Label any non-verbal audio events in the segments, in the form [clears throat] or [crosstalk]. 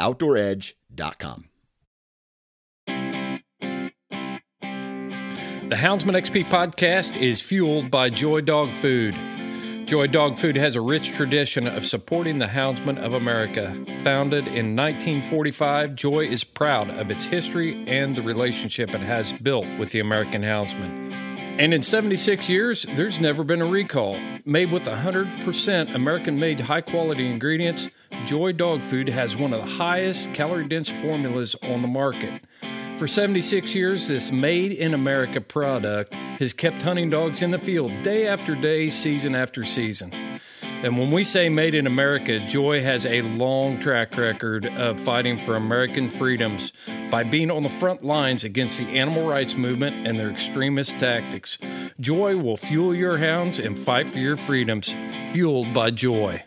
OutdoorEdge.com. The Houndsman XP podcast is fueled by Joy Dog Food. Joy Dog Food has a rich tradition of supporting the Houndsman of America. Founded in 1945, Joy is proud of its history and the relationship it has built with the American Houndsman. And in 76 years, there's never been a recall. Made with 100% American made high quality ingredients, Joy Dog Food has one of the highest calorie dense formulas on the market. For 76 years, this made in America product has kept hunting dogs in the field day after day, season after season. And when we say made in America, Joy has a long track record of fighting for American freedoms by being on the front lines against the animal rights movement and their extremist tactics. Joy will fuel your hounds and fight for your freedoms, fueled by Joy.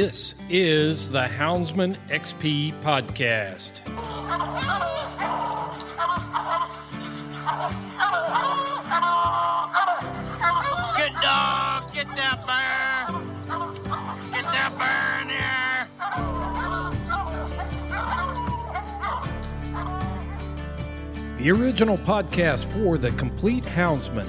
This is the Houndsman XP podcast. Good dog, get that bear. Get that bear in here. The original podcast for the complete Houndsman.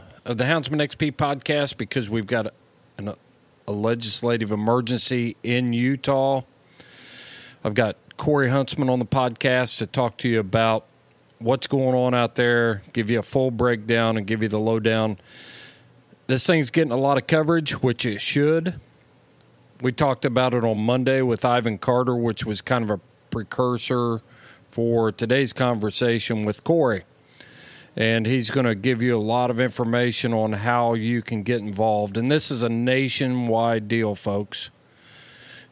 of the Houndsman XP podcast because we've got a, an, a legislative emergency in Utah. I've got Cory Huntsman on the podcast to talk to you about what's going on out there, give you a full breakdown, and give you the lowdown. This thing's getting a lot of coverage, which it should. We talked about it on Monday with Ivan Carter, which was kind of a precursor for today's conversation with Cory and he's going to give you a lot of information on how you can get involved. And this is a nationwide deal, folks.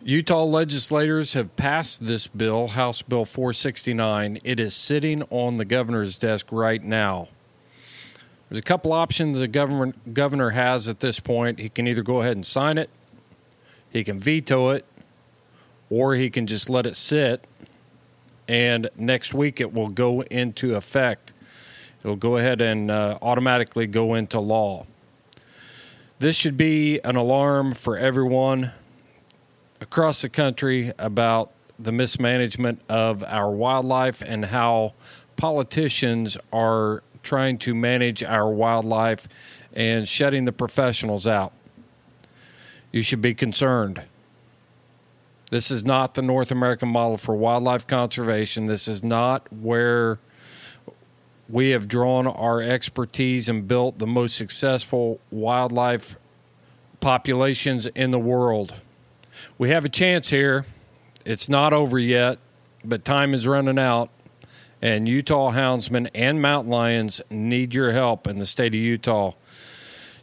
Utah legislators have passed this bill, House Bill 469. It is sitting on the governor's desk right now. There's a couple options the governor, governor has at this point. He can either go ahead and sign it, he can veto it, or he can just let it sit, and next week it will go into effect It'll go ahead and uh, automatically go into law. This should be an alarm for everyone across the country about the mismanagement of our wildlife and how politicians are trying to manage our wildlife and shutting the professionals out. You should be concerned. This is not the North American model for wildlife conservation. This is not where we have drawn our expertise and built the most successful wildlife populations in the world. We have a chance here. It's not over yet, but time is running out, and Utah houndsmen and mountain lions need your help in the state of Utah.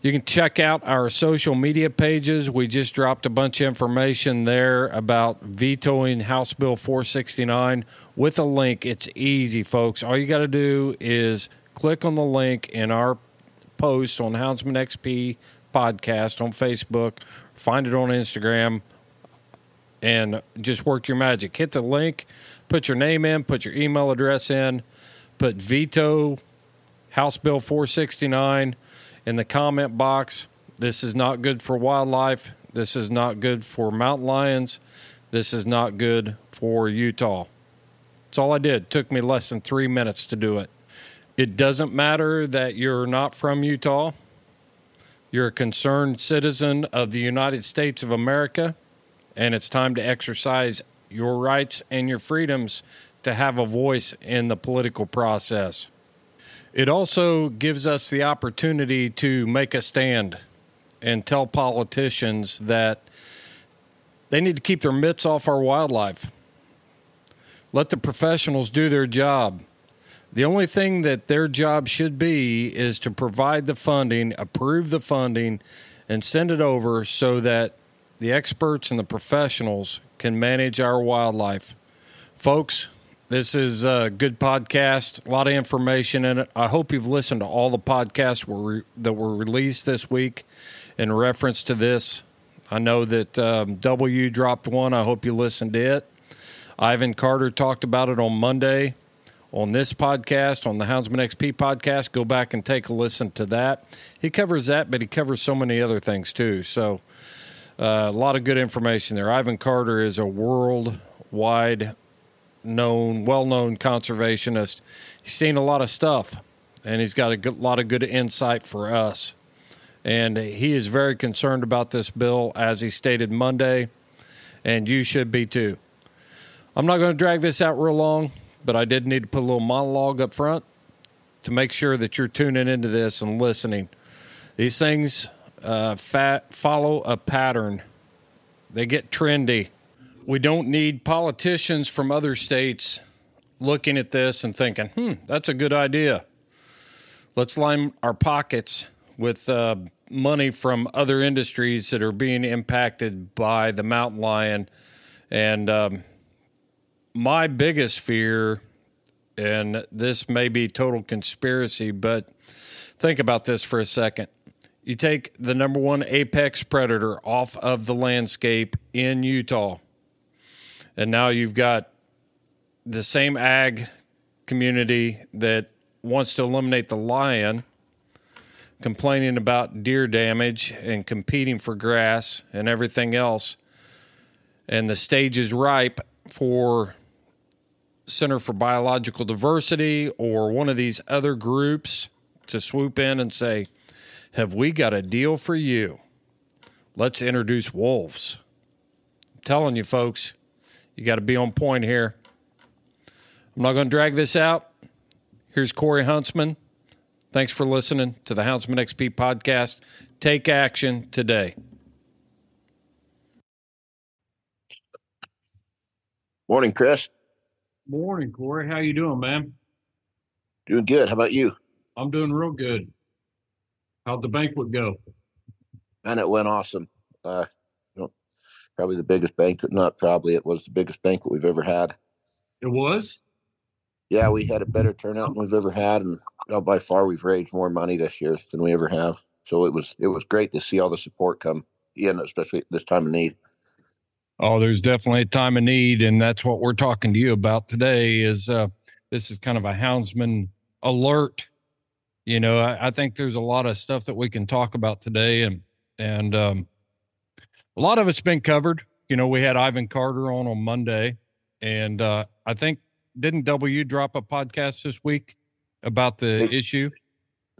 You can check out our social media pages. We just dropped a bunch of information there about vetoing House Bill 469 with a link. It's easy, folks. All you got to do is click on the link in our post on Houndsman XP podcast on Facebook, find it on Instagram, and just work your magic. Hit the link, put your name in, put your email address in, put veto House Bill 469 in the comment box. This is not good for wildlife. This is not good for mountain lions. This is not good for Utah. That's all I did. It took me less than three minutes to do it. It doesn't matter that you're not from Utah. You're a concerned citizen of the United States of America, and it's time to exercise your rights and your freedoms to have a voice in the political process. It also gives us the opportunity to make a stand and tell politicians that they need to keep their mitts off our wildlife. Let the professionals do their job. The only thing that their job should be is to provide the funding, approve the funding, and send it over so that the experts and the professionals can manage our wildlife. Folks, this is a good podcast, a lot of information in it. I hope you've listened to all the podcasts that were released this week in reference to this. I know that um, W dropped one. I hope you listened to it. Ivan Carter talked about it on Monday on this podcast, on the Houndsman XP podcast. Go back and take a listen to that. He covers that, but he covers so many other things too. So, uh, a lot of good information there. Ivan Carter is a worldwide known, well known conservationist. He's seen a lot of stuff, and he's got a good, lot of good insight for us. And he is very concerned about this bill, as he stated Monday, and you should be too. I'm not going to drag this out real long, but I did need to put a little monologue up front to make sure that you're tuning into this and listening. These things uh, fat, follow a pattern, they get trendy we don't need politicians from other states looking at this and thinking, hmm, that's a good idea. Let's line our pockets with uh, money from other industries that are being impacted by the mountain lion. And um, my biggest fear, and this may be total conspiracy, but think about this for a second. You take the number one apex predator off of the landscape in Utah and now you've got the same ag community that wants to eliminate the lion complaining about deer damage and competing for grass and everything else. And the stage is ripe for center for biological diversity or one of these other groups to swoop in and say have we got a deal for you? Let's introduce wolves. I'm telling you folks you got to be on point here. I'm not going to drag this out. Here's Cory Huntsman. Thanks for listening to the Houndsman XP podcast. Take action today. Morning, Chris. Morning, Cory. How you doing, man? Doing good. How about you? I'm doing real good. How'd the banquet go? And it went awesome. Uh, probably the biggest banquet. Not probably, it was the biggest banquet we've ever had. It was. Yeah, we had a better turnout than we've ever had, and you know, by far we've raised more money this year than we ever have. So it was it was great to see all the support come in, especially at this time of need. Oh, there's definitely a time of need, and that's what we're talking to you about today. Is uh, this is kind of a houndsman alert? You know, I, I think there's a lot of stuff that we can talk about today, and and um, a lot of it's been covered. You know, we had Ivan Carter on on Monday, and uh, I think didn't W drop a podcast this week about the they, issue?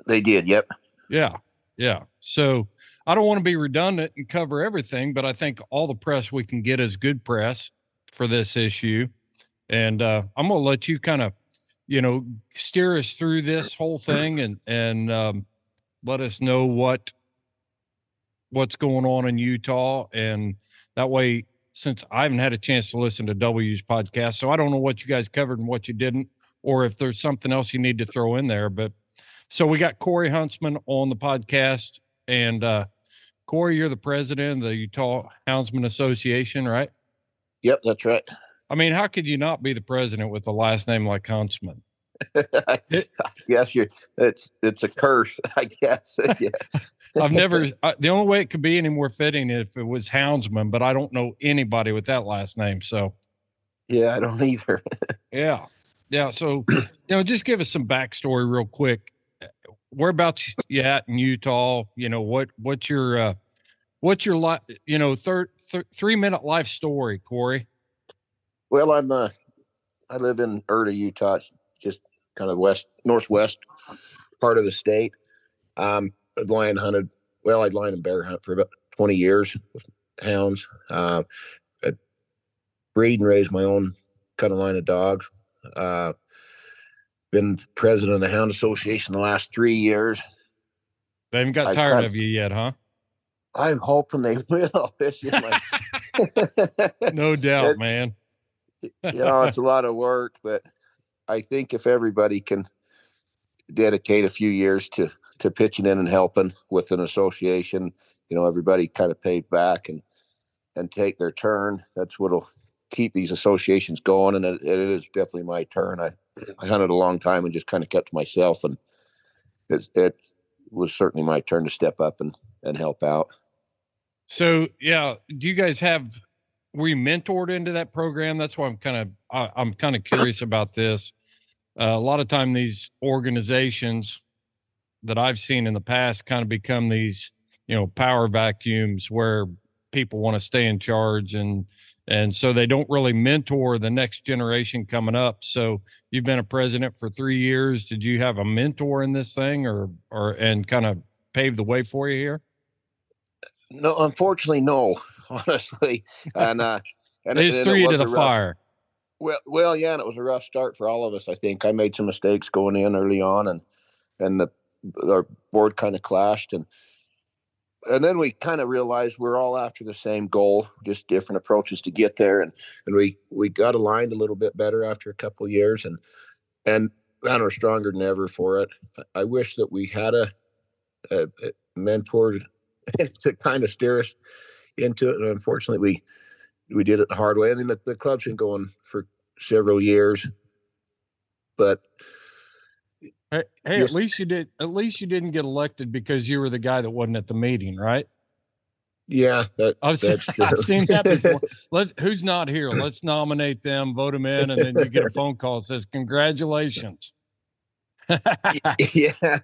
They did. Yep. Yeah. Yeah. So I don't want to be redundant and cover everything, but I think all the press we can get is good press for this issue. And uh, I'm going to let you kind of, you know, steer us through this whole thing and and um, let us know what what's going on in Utah, and that way, since I haven't had a chance to listen to W's podcast, so I don't know what you guys covered and what you didn't, or if there's something else you need to throw in there. But so we got Cory Huntsman on the podcast, and uh, Cory, you're the president of the Utah Houndsman Association, right? Yep, that's right. I mean, how could you not be the president with a last name like Huntsman? [laughs] I guess you. It's it's a curse, I guess. [laughs] yeah. I've [laughs] never. I, the only way it could be any more fitting if it was Houndsman, but I don't know anybody with that last name. So, yeah, I don't either. [laughs] yeah, yeah. So, [clears throat] you know, just give us some backstory real quick. Whereabouts you at in Utah? You know what? What's your uh, what's your life? You know, third th- three minute life story, Cory. Well, I'm uh, I live in Erda, Utah, just kind of west northwest part of the state. Um, lion hunted. Well, I'd lion and bear hunt for about 20 years with hounds. Uh, I'd breed and raise my own kind of line of dogs. Uh, been president of the Hound Association the last three years. They haven't got I tired tried- of you yet, huh? I'm hoping they [laughs] will. Just like- [laughs] No doubt, It- man. you know, it's a lot of work, but I think if everybody can dedicate a few years to to pitching in and helping with an association, you know, everybody kind of paid back and and take their turn. That's what'll keep these associations going. And it, it is definitely my turn. I [clears throat] I hunted a long time and just kind of kept to myself, and it it was certainly my turn to step up and and help out. So, yeah, do you guys have were you mentored into that program? That's why I'm kind of I'm kind of curious about this. Uh, a lot of time, these organizations that I've seen in the past kind of become these, you know, power vacuums where people want to stay in charge and and so they don't really mentor the next generation coming up. So you've been a president for three years. Did you have a mentor in this thing, or or and kind of pave the way for you here? No, unfortunately, no. [laughs] Honestly, and uh, [laughs] and it's three it to the rough- fire. Well, well, yeah, and it was a rough start for all of us. I think I made some mistakes going in early on, and and the our board kind of clashed, and and then we kind of realized we're all after the same goal, just different approaches to get there, and and we we got aligned a little bit better after a couple years, and and and we're stronger than ever for it. I- I wish that we had a, a, a mentor [laughs] to kind of steer us into it, and unfortunately, we we did it the hard way. I mean, the, the club's been going for several years, but Hey, hey at least you did. At least you didn't get elected because you were the guy that wasn't at the meeting, right? yeah, that I've seen. [laughs] I've seen that before. [laughs] Let's. Who's not here? Let's nominate them, vote them in, and then you get a [laughs] phone call that says congratulations. yeah.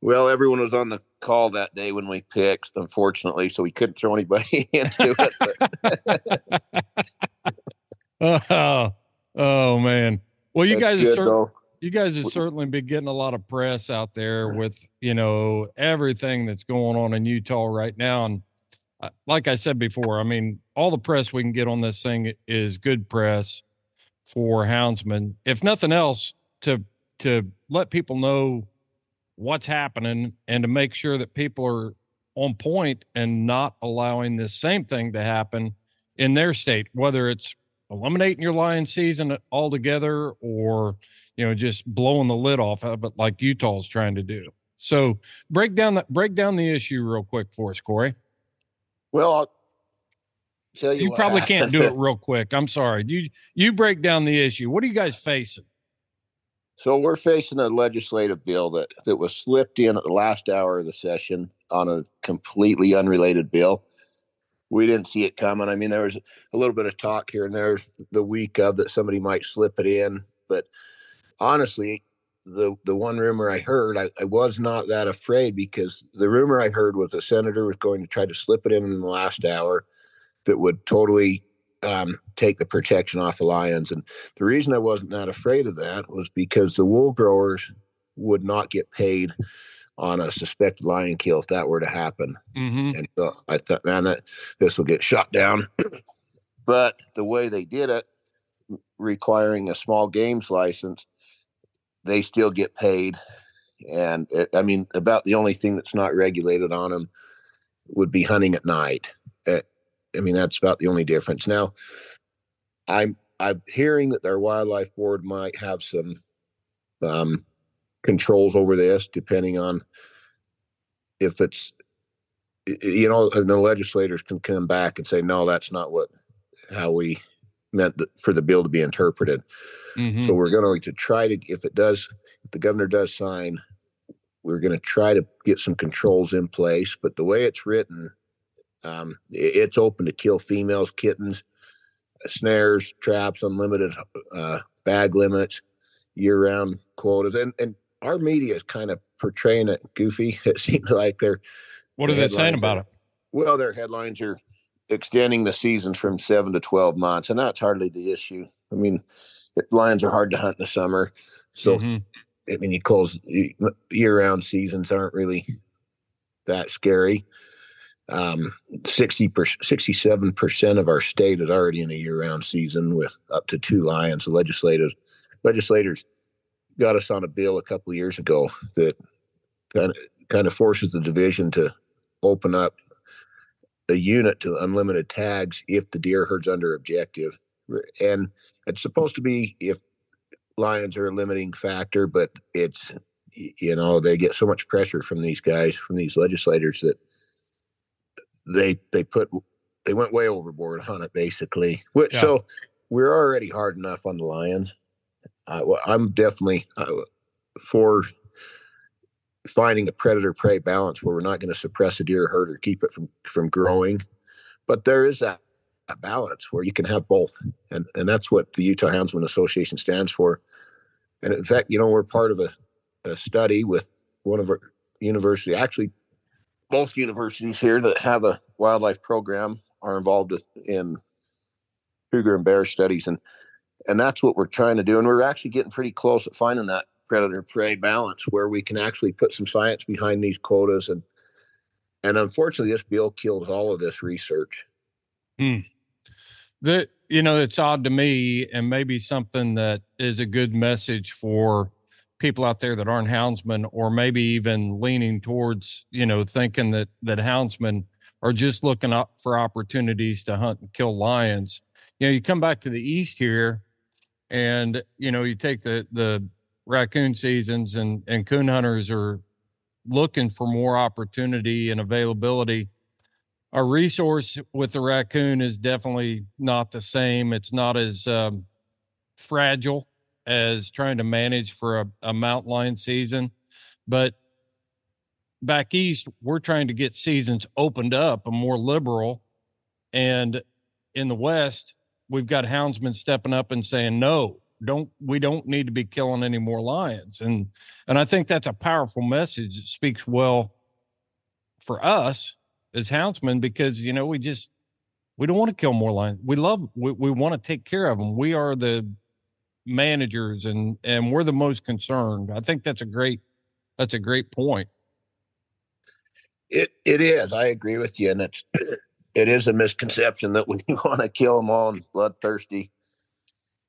Well, everyone was on the call that day when we picked, unfortunately, so we couldn't throw anybody into it. Oh, oh man. Well, you that's guys are good, though. You guys have certainly been getting a lot of press out there with you know everything that's going on in Utah right now, and uh, like I said before, I mean all the press we can get on this thing is good press for houndsmen, if nothing else, to to let people know what's happening and to make sure that people are on point and not allowing this same thing to happen in their state, whether it's eliminating your lion season altogether or you know just blowing the lid off of it like Utah's trying to do. So break down that break down the issue real quick for us, Cory. Well, I'll tell you. You probably can't do it real quick. I'm sorry. You you break down the issue. What are you guys facing? So we're facing a legislative bill that that was slipped in at the last hour of the session on a completely unrelated bill. We didn't see it coming. I mean, there was a little bit of talk here and there the week of that somebody might slip it in, but honestly, the the one rumor I heard, I, I was not that afraid because the rumor I heard was a senator was going to try to slip it in in the last hour that would totally um, take the protection off the lions. And the reason I wasn't that afraid of that was because the wool growers would not get paid on a suspected lion kill if that were to happen. Mm-hmm. And so I thought, man, that this will get shut down. but the way they did it, requiring a small games license, they still get paid. And it, I mean, about the only thing that's not regulated on them would be hunting at night. Uh, I mean, that's about the only difference. Now, I'm I'm hearing that their wildlife board might have some um, controls over this, depending on if it's you know, and the legislators can come back and say, no, that's not what how we meant for the bill to be interpreted. Mhm. So we're going to try to, if it does, if the governor does sign, we're going to try to get some controls in place. But the way it's written, um, it's open to kill females, kittens, snares, traps, unlimited uh, bag limits, year-round quotas, and and our media is kind of portraying it goofy. [laughs] It seems like they're what are they saying about are- it? well, their headlines are extending the seasons from seven to 12 months, and that's hardly the issue. I mean, lions are hard to hunt in the summer. So, Mhm. I mean, you close year round seasons aren't really that scary. Um, 60 67% of our state is already in a year round season with up to two lions. The legislators, legislators got us on a bill a couple of years ago that kind of, kind of forces the division to open up a unit to unlimited tags if the deer herd's under objective. And it's supposed to be if lions are a limiting factor, but it's, you know, they get so much pressure from these guys, from these legislators that they, they put, they went way overboard on it basically. Which, Yeah. So we're already hard enough on the lions. Uh, well, I'm definitely uh, for finding a predator prey balance where we're not going to suppress a deer herd or keep it from from growing but there is that, that balance where you can have both and and that's what the utah houndsman association stands for. And in fact you know we're part of a, a study with one of our university actually both universities here that have a wildlife program are involved with, in cougar and bear studies and and that's what we're trying to do. And we're actually getting pretty close at finding that predator prey balance where we can actually put some science behind these quotas and and unfortunately this bill kills all of this research hmm. That you know it's odd to me and maybe something that is a good message for people out there that aren't houndsmen or maybe even leaning towards you know thinking that that houndsmen are just looking up for opportunities to hunt and kill lions. You know you come back to the east here and you know you take the the raccoon seasons and and coon hunters are looking for more opportunity and availability our resource with the raccoon is definitely not the same. It's not as um, fragile as trying to manage for a, a mountain lion season. But back east, we're trying to get seasons opened up and more liberal. And in the west, we've got houndsmen stepping up and saying, no, don't we don't need to be killing any more lions. And and I think that's a powerful message. It speaks well for us as houndsmen because you know we just we don't want to kill more lions. We love we, we want to take care of them. We are the managers and and we're the most concerned. I think that's a great that's a great point. it it is i agree with you and it's [clears throat] it is a misconception that we [laughs] want to kill them all and bloodthirsty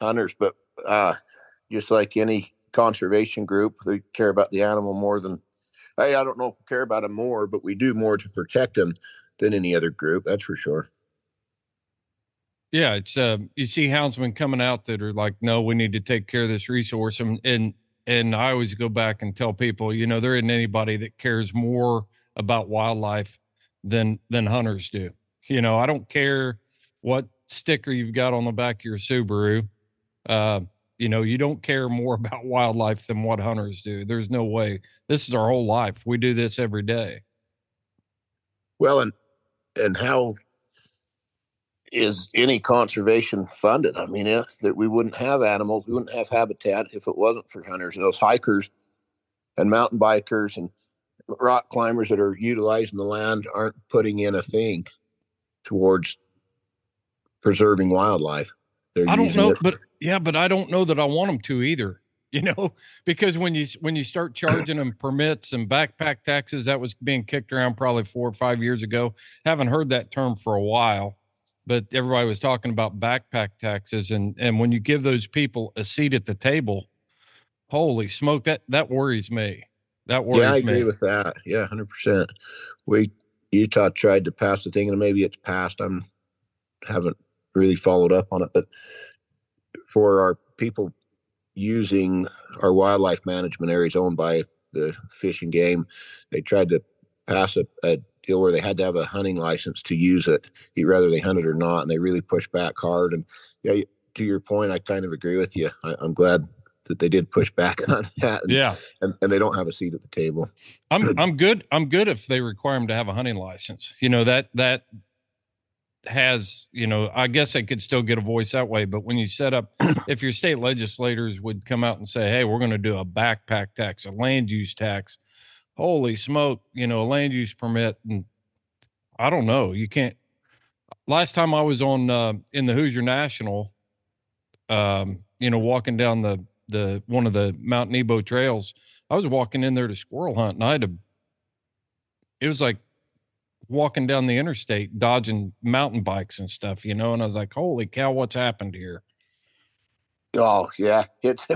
hunters but uh just like any conservation group they care about the animal more than hey i don't know if we care about them more but we do more to protect them than any other group that's for sure Yeah, it's uh you see houndsmen coming out that are like, no, we need to take care of this resource. And and and I always go back and tell people, you know, there isn't anybody that cares more about wildlife than than hunters do. You know, I don't care what sticker you've got on the back of your Subaru. Uh, you know, you don't care more [laughs] about wildlife than what hunters do. There's no way. This is our whole life. We do this every day. well and and how is any conservation funded i mean if that we wouldn't have animals we wouldn't have habitat if it wasn't for hunters and those hikers and mountain bikers and rock climbers that are utilizing the land aren't putting in a thing towards preserving wildlife they're I don't know, but yeah, but I don't know that I want them to either. [laughs] You know, because when you when you start [clears throat] charging them permits and backpack taxes, that was being kicked around probably four or five years ago. Haven't heard that term for a while, but everybody was talking about backpack taxes, and and when you give those people a seat at the table, holy smoke, that that worries me. That worries me. yeah i me. agree with that yeah 100% we Utah tried to pass the thing, and maybe it's passed. I'm haven't really followed up on it, but for our people using our wildlife management areas owned by the fish and game, they tried to pass a, a deal where they had to have a hunting license to use it, whether they hunt it or not, and they really pushed back hard. And yeah, to your point, I kind of agree with you. I, I'm glad that they did push back [laughs] on that. And, Yeah. and, and they don't have a seat at the table. I'm I'm good. I'm good if they require them to have a hunting license. You know that that has you know I guess they could still get a voice that way. But when you set up, [clears throat] if your state legislators would come out and say, "Hey, we're going to do a backpack tax, a land use tax," holy smoke, you know, a land use permit, and I don't know, you can't. Last time I was on uh, in the Hoosier National, um, you know, walking down the the one of the Mount Nebo trails, I was walking in there to squirrel hunt, and I had to. It was like walking down the interstate, dodging mountain bikes and stuff, you know. And I was like, "Holy cow, what's happened here?" Oh yeah, [laughs] it's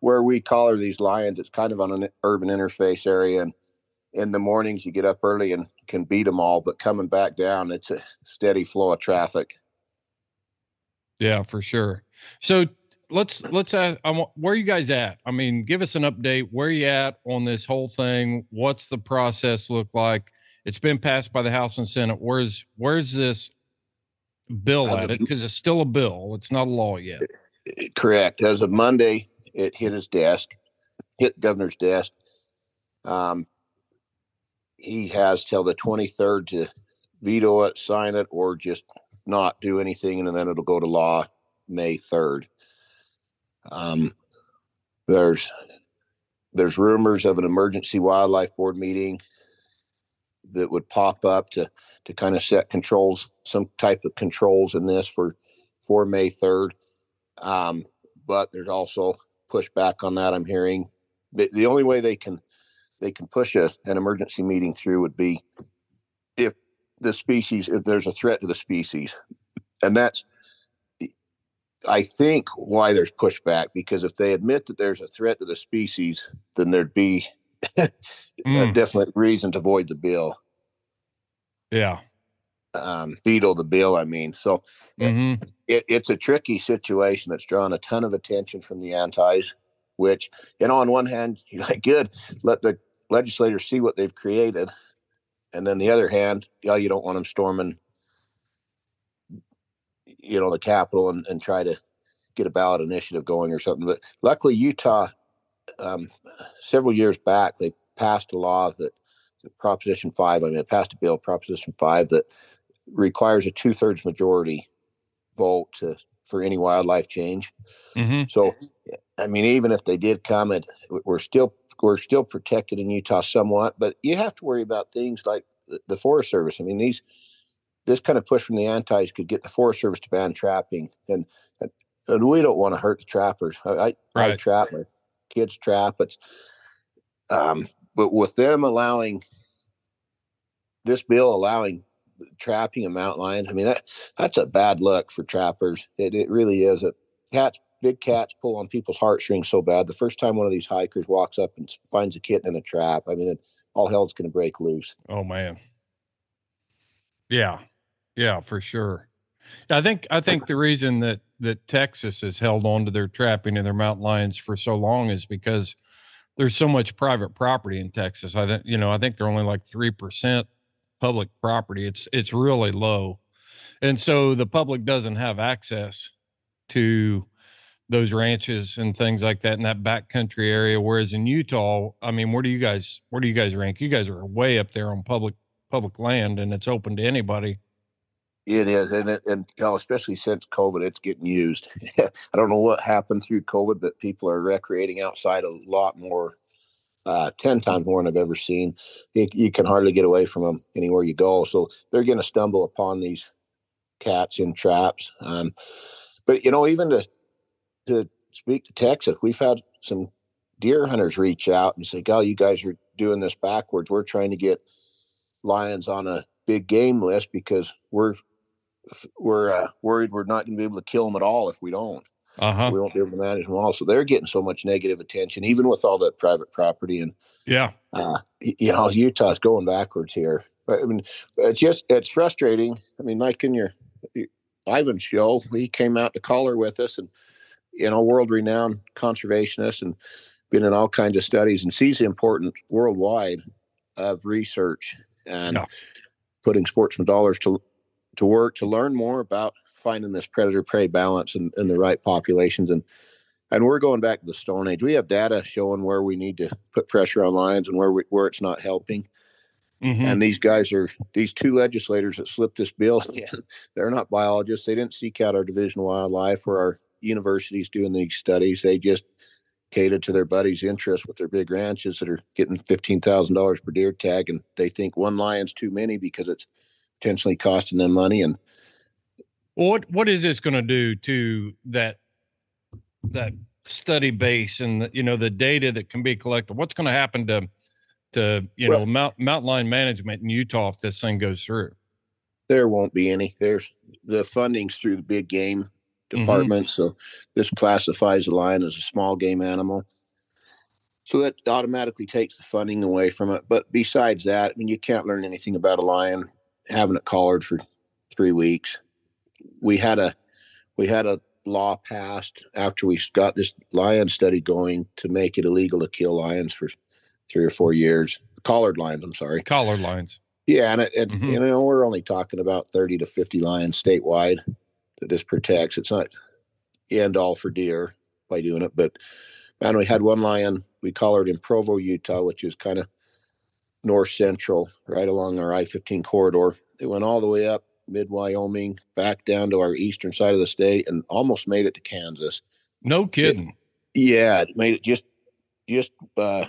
where we collar these lions. It's kind of on an urban interface area, and in the mornings you get up early and can beat them all, but coming back down, it's a steady flow of traffic. Yeah, for sure. So let's let's ask, I want, where are you guys at? I mean, give us an update. Where you at on this whole thing? What's the process look like? It's been passed by the House and Senate. Where's where's this bill As at it? Because it's still a bill. It's not a law yet. Correct. As of Monday, it hit his desk, hit governor's desk. Um, he has till the 23rd to veto it, sign it, or just not do anything, and then it'll go to law May 3rd. Um, there's there's rumors of an emergency wildlife board meeting that would pop up to to kind of set controls, some type of controls in this for for May 3rd. Um, but there's also pushback on that. I'm hearing the, the only way they can they can push a, an emergency meeting through would be if the species if there's a threat to the species, and that's I think why there's pushback because if they admit that there's a threat to the species, then there'd be Mm. [laughs] definite reason to void the bill, Yeah. um, veto the bill. I mean, so hmm it, it's a tricky situation that's drawn a ton of attention from the antis which you know on one hand [laughs] you're like good let the legislators see what they've created and then the other hand yeah you don't want them storming you know the capitol and, and try to get a ballot initiative going or something but luckily utah um, several years back they passed a law that proposition 5 i mean it passed a bill proposition 5 that requires a two-thirds majority vote to, for any wildlife change. hmm So, I mean, even if they did come, it we're still we're still protected in Utah somewhat. But you have to worry about things like the, Forest Service. I mean, these this kind of push from the antis could get the Forest Service to ban trapping, and and, we don't want to hurt the trappers. I I, I Right. trap my kids trap. It's um, but with them allowing this bill allowing trapping a mountain lion, I mean that that's a bad look for trappers. It it really is. It cats, big cats pull on people's heartstrings so bad. The first time one of these hikers walks up and finds a kitten in a trap, I mean, it, all hell's going to break loose. Oh man. Yeah. Yeah, for sure. I think I think the reason that that Texas has held on to their trapping and their mountain lions for so long is because there's so much private property in Texas. I think you know, I think they're only like 3% public property. It's it's really low. And so the public doesn't have access to those ranches and things like that in that backcountry area whereas in Utah, I mean, where do you guys where do you guys rank? You guys are way up there on public public land and it's open to anybody. It is, and it, and you know, especially since COVID, it's getting used. [laughs] I don't know what happened through COVID, but people are recreating outside a lot more, uh, ten times more than I've ever seen. You, you can hardly get away from them anywhere you go, so they're going to stumble upon these cats in traps. Um, but you know, even to to speak to Texas, we've had some deer hunters reach out and say, "God, you guys are doing this backwards. We're trying to get lions on a big game list because we're we're uh, worried we're not going to be able to kill them at all if we don't. Uh-huh. We won't be able to manage them all. So they're getting so much negative attention, even with all that private property. And Yeah. uh, you know, Utah's going backwards here. I mean, it's just it's frustrating. I mean, like in your Ivan show, he came out to collar with us, and you know, world renowned conservationist, and been in all kinds of studies, and sees the importance worldwide of research and Yeah. putting sportsman dollars to to work to learn more about finding this predator prey balance and, and the right populations. And and we're going back to the stone age. We have data showing where we need to put pressure on lions and where we, where it's not helping. Mhm. and these guys are these two legislators that slipped this bill [laughs] in they're not biologists. They didn't seek out our division of wildlife or our universities doing these studies. They just catered to their buddies interest with their big ranches that are getting $15000 per deer tag. And they think one lion's too many because it's potentially costing them money and what what is this going to do to that that study base and the, you know the data that can be collected? What's going to happen to to you know Well- mount, mountain lion management in Utah if this thing goes through? there won't be any. There's the funding's through the big game mm-hmm. department so this classifies the lion as a small game animal. So that automatically takes the funding away from it. But besides that i mean you can't learn anything about a lion having it collared for three weeks we had a we had a law passed after we got this lion study going to make it illegal to kill lions for three or four years collared lions i'm sorry Collar lines. yeah, and it, it, Mhm. you know we're only talking about thirty to fifty lions statewide that this protects. It's not end all for deer by doing it, but man, we had one lion we collared in Provo, Utah, which is kind of north central, right along our I fifteen corridor. It went all the way up mid Wyoming, back down to our eastern side of the state, and almost made it to Kansas. No kidding. Yeah, it made it just just uh,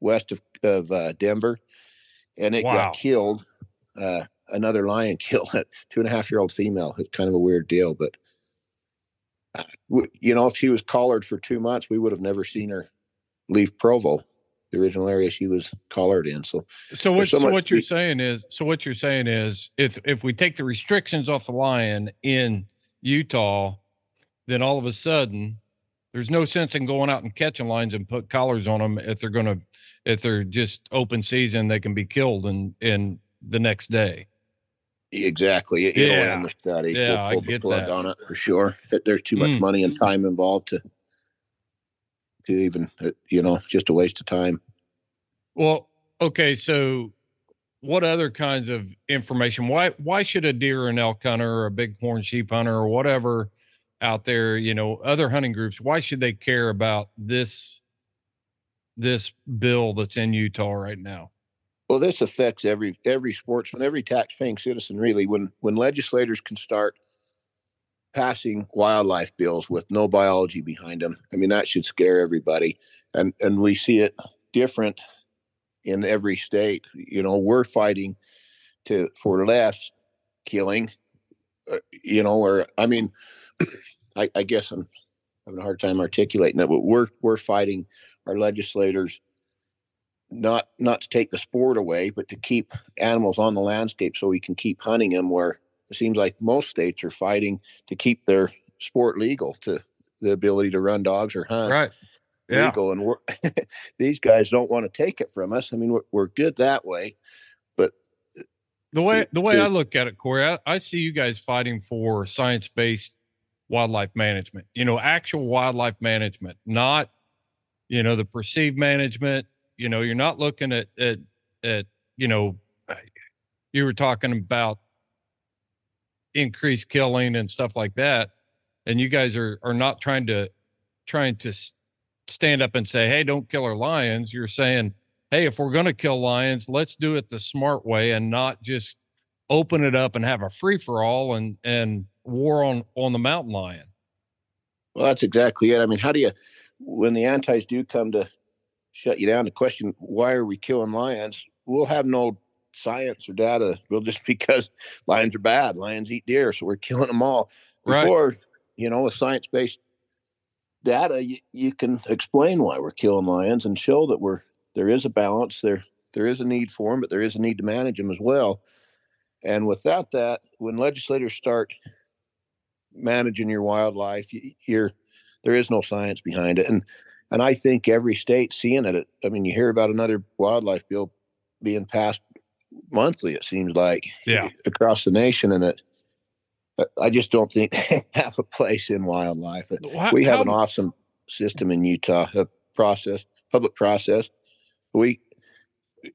west of of uh, Denver, and it Wow. got killed. Uh, another lion [laughs] killed a two and a half year old female. It's kind of a weird deal, but uh, you know, if she was collared for two months, we would have never seen her leave Provo, the original area she was collared in. So So what, so so what you're saying is, so what you're saying is, if if we take the restrictions off the lion in Utah, then all of a sudden, there's no sense in going out and catching lions and put collars on them if they're to, if they're just open season, they can be killed in in the next day. exactly, it, it'll Yeah. end the study. Yeah, I get that. on it for sure. That There's too much Mm. money and time involved to to even, uh, you know, just a waste of time. Well, okay, so what other kinds of information? Why why should a deer or an elk hunter or a bighorn sheep hunter or whatever out there, you know, other hunting groups, why should they care about this this bill that's in Utah right now? Well, this affects every every sportsman, every tax-paying citizen, really. When when legislators can start passing wildlife bills with no biology behind them, I mean that should scare everybody. And and we see it different in every state. You know, we're fighting to for less killing. Uh, you know, or I mean, [clears throat] I, I guess I'm having a hard time articulating that, but we're we're fighting our legislators not not to take the sport away, but to keep animals on the landscape so we can keep hunting them. Where it seems like most states are fighting to keep their sport legal, to the ability to run dogs or hunt Right. Yeah. legal. And we're, [laughs] these guys don't want to take it from us. I mean, we're, we're good that way, but The way the way I look at it, Cory, I, I see you guys fighting for science based wildlife management. You know, actual wildlife management, not you know the perceived management. You know, you're not looking at at at you know, you were talking about increased killing and stuff like that, and you guys are are not trying to trying to stand up and say, "Hey, don't kill our lions." You're saying, "Hey, if we're going to kill lions, let's do it the smart way and not just open it up and have a free for all and and war on on the mountain lion." Well, that's exactly it. I mean, how do you, when the antis do come to shut you down to question why are we killing lions, we'll have no science or data. We'll just [laughs] because lions are bad, lions eat deer, so we're killing them all. Before, you know, a science based data, you, you can explain why we're killing lions and show that we're there is a balance there. There is a need for them, but there is a need to manage them as well. And without that, when legislators start managing your wildlife, you, you're there is no science behind it, and and I think every state seeing it. I mean, you hear about another wildlife bill being passed monthly. It seems like Yeah. across the nation, and it. I just don't think [laughs] they have a place in wildlife. How- we have how- an awesome system in Utah, a process, public process. We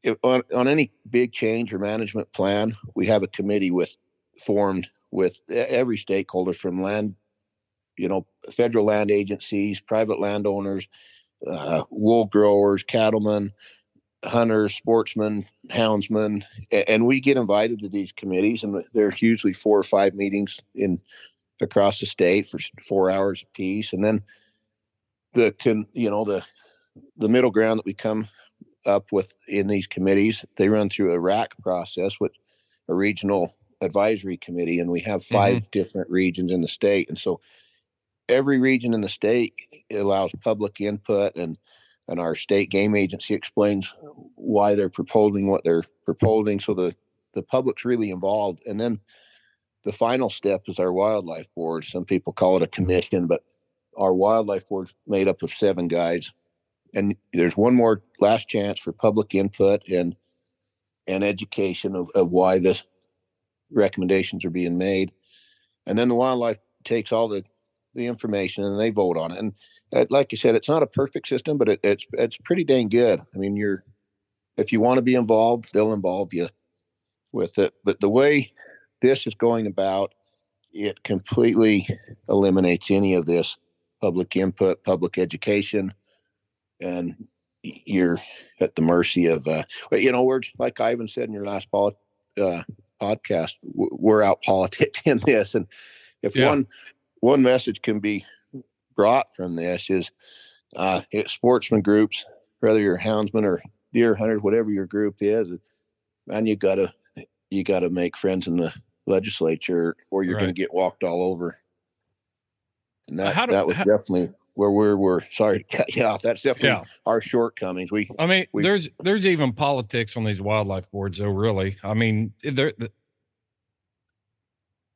if, on on any big change or management plan, we have a committee with formed with every stakeholder from land, you know, federal land agencies, private landowners, uh, wool growers, cattlemen, hunters, sportsmen, houndsmen, and we get invited to these committees, and there's usually four or five meetings in across the state for four hours apiece, and then the can you know the the middle ground that we come up with in these committees, they run through a RAC process, which a regional advisory committee, and we have 5 mm-hmm. different regions in the state, and so every region in the state allows public input and and our state game agency explains why they're proposing what they're proposing so the the public's really involved. And then the final step is our wildlife board. Some people call it a commission but our wildlife board's made up of seven guys. And there's one more last chance for public input and and education of, of why the recommendations are being made. And then the wildlife takes all the the information and they vote on it. And like you said, it's not a perfect system, but it, it's it's pretty dang good. I mean, you're if you want to be involved, they'll involve you with it. But the way this is going about, it completely eliminates any of this public input, public education, and you're at the mercy of. Uh, you know, we're like Ivan said in your last poli- uh, podcast, we're out [laughs] politicking this, and if Yeah. one one message can be brought from this is uh, sportsman groups, whether you're houndsman or deer hunters, whatever your group is, man, you gotta you gotta make friends in the legislature, or you're gonna get walked all over. And that How do- that was how- definitely where we're we're sorry to cut you off. That's definitely Yeah. our shortcomings. We I mean, we- there's there's even politics on these wildlife boards, though. Really, I mean, there the-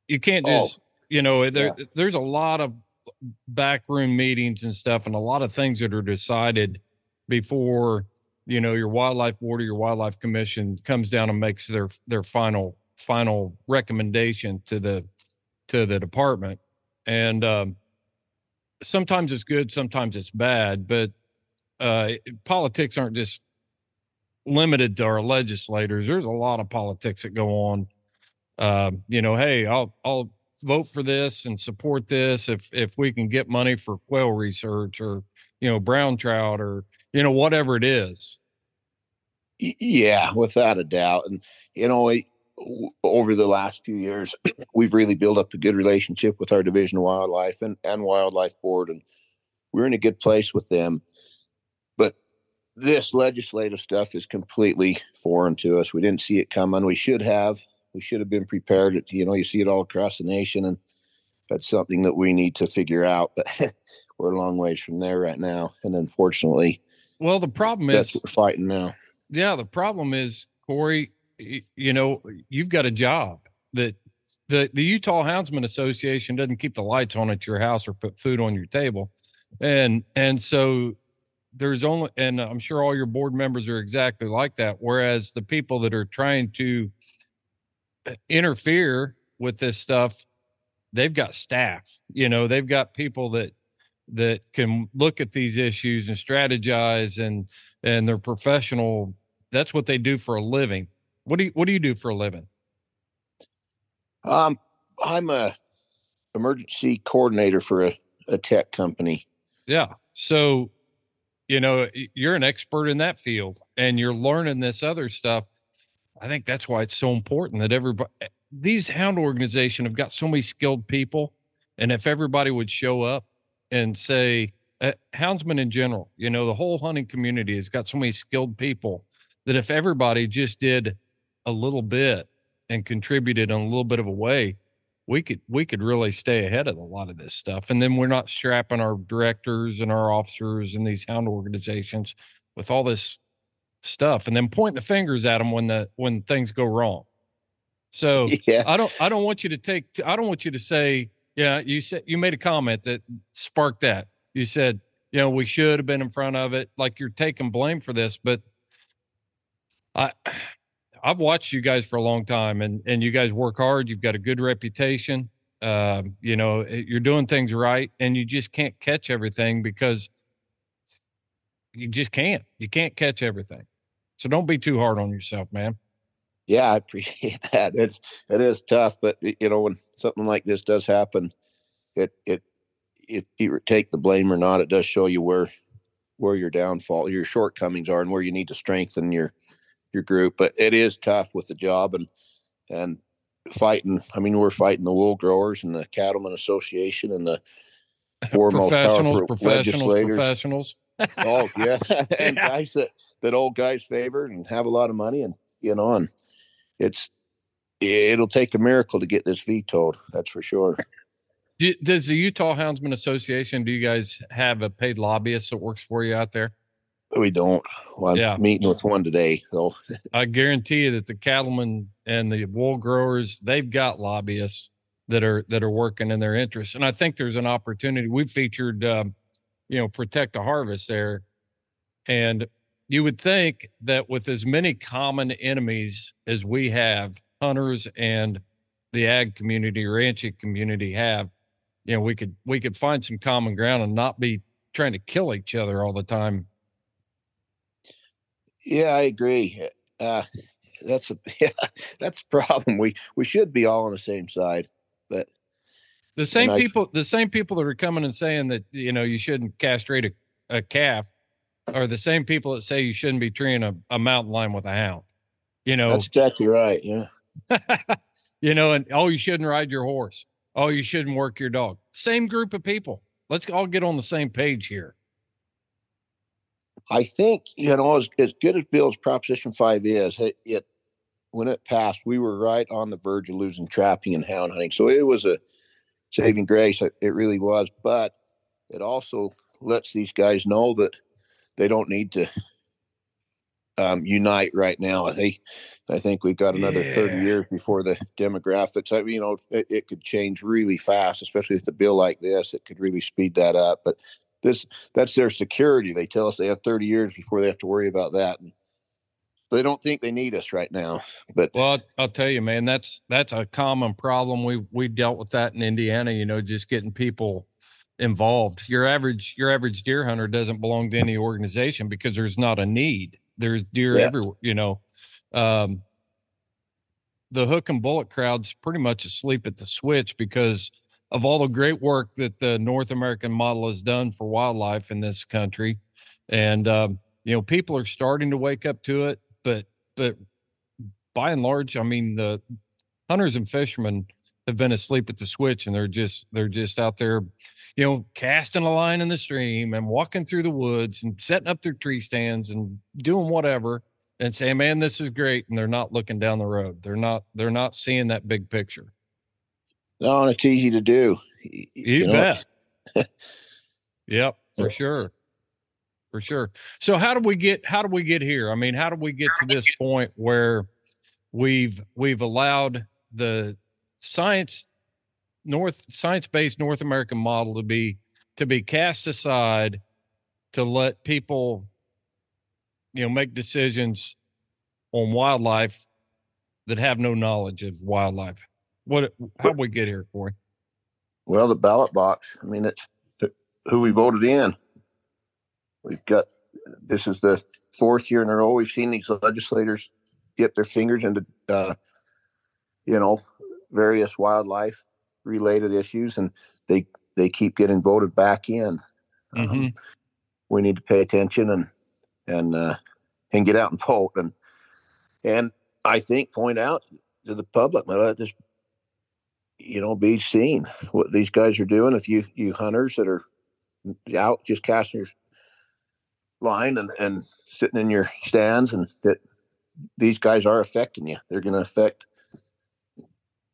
you can't Oh, just you know there there's a lot of backroom meetings and stuff, and a lot of things that are decided before you know your wildlife board or your wildlife commission comes down and makes their their final final recommendation to the to the department, and um, sometimes it's good, sometimes it's bad, but uh, politics aren't just limited to our legislators. There's a lot of politics that go on. Um, you know, hey, I'll I'll vote for this and support this if if we can get money for quail research or you know brown trout or you know whatever it is. Yeah, without a doubt. And, you know, over the last few years, [clears throat] we've really built up a good relationship with our Division of Wildlife and, and Wildlife Board, and we're in a good place with them. But this legislative stuff is completely foreign to us. We didn't see it coming. We should have. We should have been prepared. It, you know, you see it all across the nation, and that's something that we need to figure out. But [laughs] we're a long ways from there right now. And unfortunately, Well, the problem that's is what we're fighting now. yeah the problem is cory you know you've got a job that the the utah houndsman association doesn't keep the lights on at your house or put food on your table and and so there's only and i'm sure all your board members are exactly like that whereas the people that are trying to interfere with this stuff they've got staff you know they've got people that that can look at these issues and strategize and and they're professional. That's what they do for a living. What do you what do you do for a living? Um, I'm a emergency coordinator for a, a tech company. yeah. So you know you're an expert in that field and you're learning this other stuff i think that's why it's so important that everybody these hound organization have got so many skilled people and if everybody would show up and say uh, houndsmen in general you know the whole hunting community has got so many skilled people that if everybody just did a little bit and contributed in a little bit of a way we could we could really stay ahead of a lot of this stuff. And then we're not strapping our directors and our officers and these hound organizations with all this stuff and then point the fingers at them when the when things go wrong so [laughs] Yeah. i don't i don't want you to take i don't want you to say yeah you said you made a comment that sparked that you said you know we should have been in front of it like you're taking blame for this but i [sighs] I've watched you guys for a long time, and and you guys work hard. You've got a good reputation. Um, you know, eh, you're doing things right, and you just can't catch everything because you just can't. You can't catch everything. So don't be too hard on yourself, man. Yeah, I [laughs] appreciate that. It's it is tough, but you know when something like this does happen, it it if you take the blame or not, it does show you where where your downfall, your shortcomings are, and where you need to strengthen your your group. But it is tough with the job and and fighting. I mean, we're fighting the wool growers and the cattlemen association and the [laughs] four most powerful professionals, legislators. professionals. Oh [laughs] yeah, [laughs] and Yeah. guys that that old guys favored and have a lot of money, and you know, and it's it'll take a miracle to get this vetoed. That's for sure. Do, does the Utah Houndsman Association? Do you guys have a paid lobbyist that works for you out there? We don't. Well, I'm Yeah. meeting with one today, so [laughs] I guarantee you that the cattlemen and the wool growers, they've got lobbyists that are that are working in their interests. And I think there's an opportunity. We featured, um, you know, protect the harvest there, and you would think that with as many common enemies as we have, hunters and the ag community, ranching community have, you know, we could we could find some common ground and not be trying to kill each other all the time. yeah, I agree. Uh, that's a [laughs] yeah, that's a problem. We we should be all on the same side, but The same people, the same people that are coming and saying that you know you shouldn't castrate a, a calf, are the same people that say you shouldn't be treeing a, a mountain lion with a hound. You know, that's exactly right. Yeah. [laughs] you know, and oh, you shouldn't ride your horse. Oh, you shouldn't work your dog. Same group of people. Let's all get on the same page here. I think you know as, as good as Bill's Proposition Five is, it, it when it passed, we were right on the verge of losing trapping and hound hunting. So it was a saving grace. It it really was, but it also lets these guys know that they don't need to um, unite right now. I think I think we've got another thirty years before the demographics. I, mean, you know, it, it could change really fast, especially with the bill like this. It could really speed that up. But this that's their security. They tell us they have 30 years before they have to worry about that. And they don't think they need us right now. But Well, I'll, tell you, man, that's that's a common problem. We we dealt with that in Indiana. You know, just getting people involved. Your average your average deer hunter doesn't belong to any organization because there's not a need. There's deer Yeah. everywhere. You know, um, the hook and bullet crowd's pretty much asleep at the switch because of all the great work that the North American model has done for wildlife in this country, and um, you know, people are starting to wake up to it. But but by and large, I mean the hunters and fishermen have been asleep at the switch and they're just they're just out there, you know, casting a line in the stream and walking through the woods and setting up their tree stands and doing whatever and saying, Man, this is great. And they're not looking down the road. They're not they're not seeing that big picture. no, and it's easy to do. Y- y- You, know, bet. [laughs] yep, for sure. For sure. So how do we get how do we get here? I mean, how do we get to this point where we've we've allowed the science north science-based North American model to be to be cast aside to let people you know make decisions on wildlife that have no knowledge of wildlife. What how do we get here, Cory? Well, the ballot box. I mean, it's who we voted in. We've got this is the fourth year in a row we've seen these legislators get their fingers into, uh, you know, various wildlife related issues, and they they keep getting voted back in. Um, Mhm. we need to pay attention and and uh, and get out and vote and and I think point out to the public, let this you know be seen what these guys are doing. If you you hunters that are out just casting your line and and sitting in your stands, and that these guys are affecting you. They're going to affect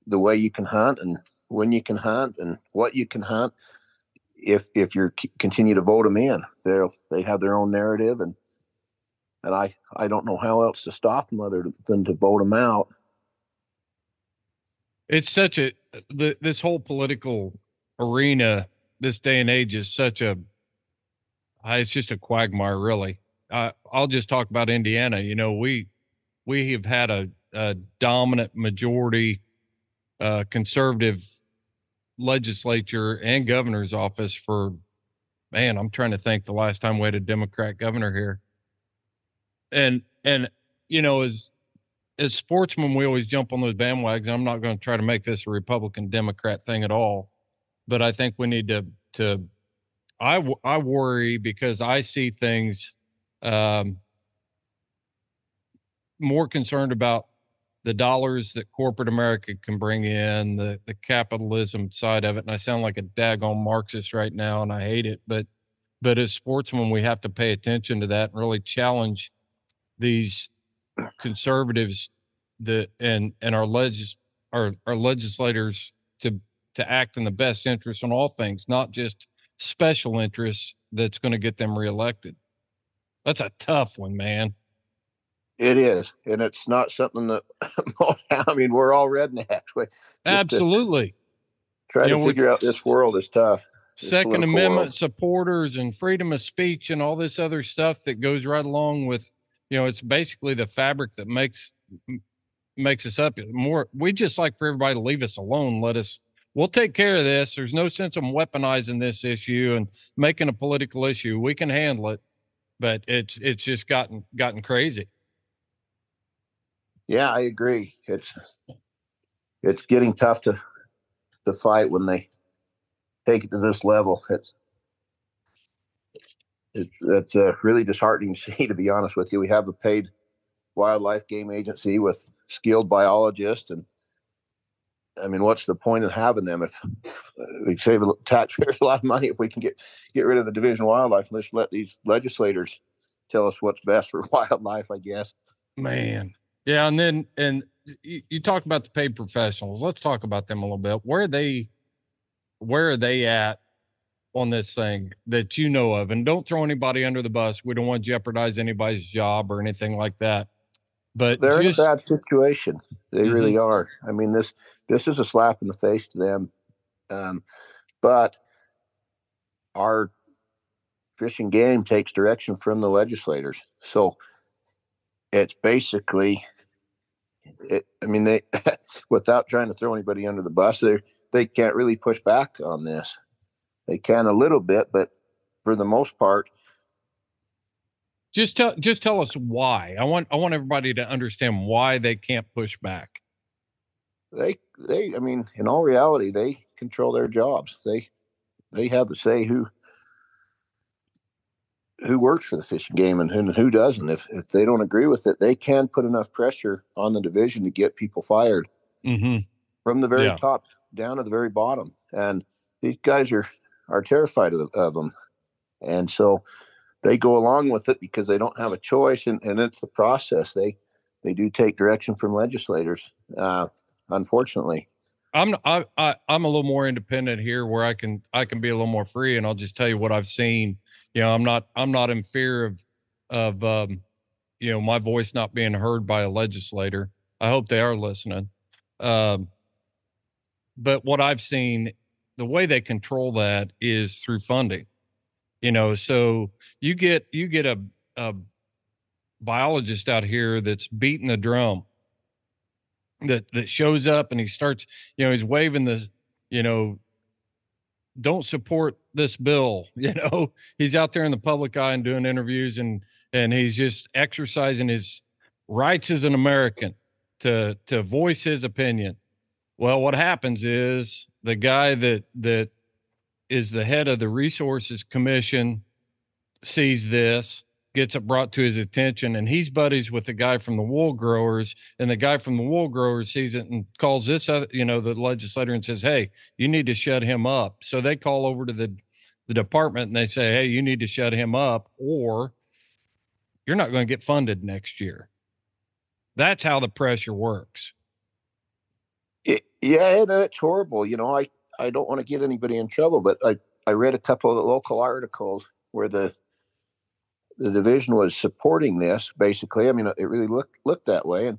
the way you can hunt and when you can hunt and what you can hunt if if you continue to vote them in they'll they have their own narrative and and i i don't know how else to stop them other than to vote them out it's such a the this whole political arena this day and age is such a uh, it's just a quagmire really. Uh, i'll just talk about indiana. You know we we have had a, a dominant majority uh, conservative legislature and governor's office for man i'm trying to think the last time we had a democrat governor here. And and you know as as sportsmen we always jump on those bandwagons. I'm not going to try to make this a republican democrat thing at all but i think we need to to i i worry because i see things um more concerned about the dollars that corporate America can bring in, the the capitalism side of it. And I sound like a daggone Marxist right now, and I hate it. But but as sportsmen, we have to pay attention to that and really challenge these conservatives that and and our legis our our legislators to to act in the best interest on all things, not just special interests that's going to get them reelected. That's a tough one, man. It is, and it's not something that [laughs] I mean. We're all rednecks. We, Absolutely. Try you to figure out this world is tough. Second Amendment world. supporters and freedom of speech and all this other stuff that goes right along with, you know, it's basically the fabric that makes makes us up. More, we just like for everybody to leave us alone. Let us. We'll take care of this. There's no sense of weaponizing this issue and making a political issue. We can handle it, but it's it's just gotten gotten crazy. Yeah, I agree. It's it's getting tough to to fight when they take it to this level. It's it's it's uh, really disheartening to [laughs] see. To be honest with you, we have a paid wildlife game agency with skilled biologists, and I mean, what's the point of having them if uh, we save taxpayers [laughs] a lot of money if we can get get rid of the division of wildlife and just let these legislators tell us what's best for [laughs] wildlife? I guess. Man, yeah, and then and you, you talk about the paid professionals. Let's talk about them a little bit. Where are they where are they at on this thing that you know of? And don't throw anybody under the bus. We don't want to jeopardize anybody's job or anything like that. But they're in a bad situation. They mm-hmm. really are. I mean this this is a slap in the face to them. Um, but our fishing game takes direction from the legislators. So it's basically it, I mean, they [laughs] without trying to throw anybody under the bus, they they can't really push back on this. They can a little bit, but for the most part, just tell just tell us why. I want I want everybody to understand why they can't push back. They they I mean, in all reality, they control their jobs. They they have to say who who works for the fishing game and who, who doesn't. If if they don't agree with it, they can put enough pressure on the division to get people fired mm-hmm. from the very yeah. top down to the very bottom. And these guys are are terrified of, of them, and so they go along with it because they don't have a choice, and, and it's the process. They they do take direction from legislators, uh, unfortunately. I'm I, I I'm a little more independent here, where I can I can be a little more free, and I'll just tell you what I've seen you know, I'm not I'm not in fear of of um, you know my voice not being heard by a legislator. I hope they are listening. Um, but what I've seen, the way they control that is through funding. You know, so you get you get a, a biologist out here that's beating the drum that that shows up and he starts, you know, he's waving the, you know, don't support this bill [laughs] you know? He's out there in the public eye and doing interviews and and he's just exercising his rights as an american to to voice his opinion. Well what happens is the guy that that is the head of the resources commission sees this gets it brought to his attention and he's buddies with the guy from the wool growers and the guy from the wool growers sees it and calls this other you know the legislator and says hey you need to shut him up. So they call over to the the department and they say hey you need to shut him up or you're not going to get funded next year. That's how the pressure works. It, yeah it's horrible you know i i don't want to get anybody in trouble but i i read a couple of local articles where the the division was supporting this basically. I mean, it really looked looked that way. And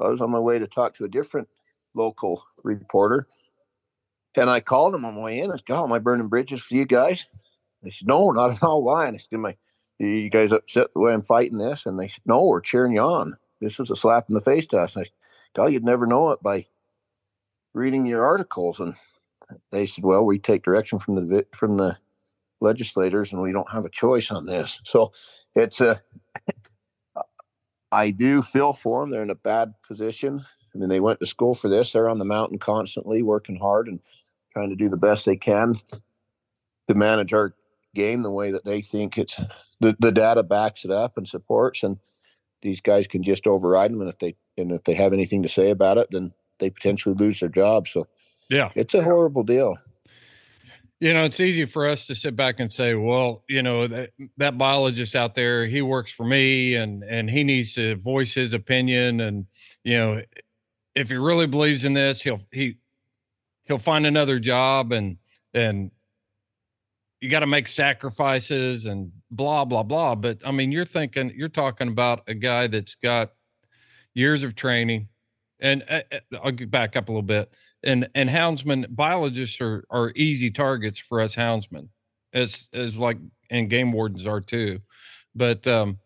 I was on my way to talk to a different local reporter, and I called them on my way in. I said, "Oh, am I burning bridges for you guys?" They said, "No, not at all. Why?" And I said, "My, you guys upset the way I'm fighting this?" And they said, "No, we're cheering you on this was a slap in the face to us. And I, said, God, you'd never know it by reading your articles. And they said, well, we take direction from the from the legislators, and we don't have a choice on this. [laughs] So it's a. I do feel for them. They're in a bad position. I mean, they went to school for this. They're on the mountain constantly, working hard and trying to do the best they can to manage our game the way that they think it's the, the data backs it up and supports and these guys can just override them and if they and if they have anything to say about it then they potentially lose their job so yeah. It's a horrible deal. You know it's easy for us to sit back and say well you know that that biologist out there he works for me and and he needs to voice his opinion and you know if he really believes in this he'll he he'll find another job and and you got to make sacrifices and blah blah blah. But i mean you're thinking you're talking about a guy that's got years of training. And uh, uh i'll get back up a little bit and and houndsmen biologists are are easy targets for us houndsmen as as like and game wardens are too but um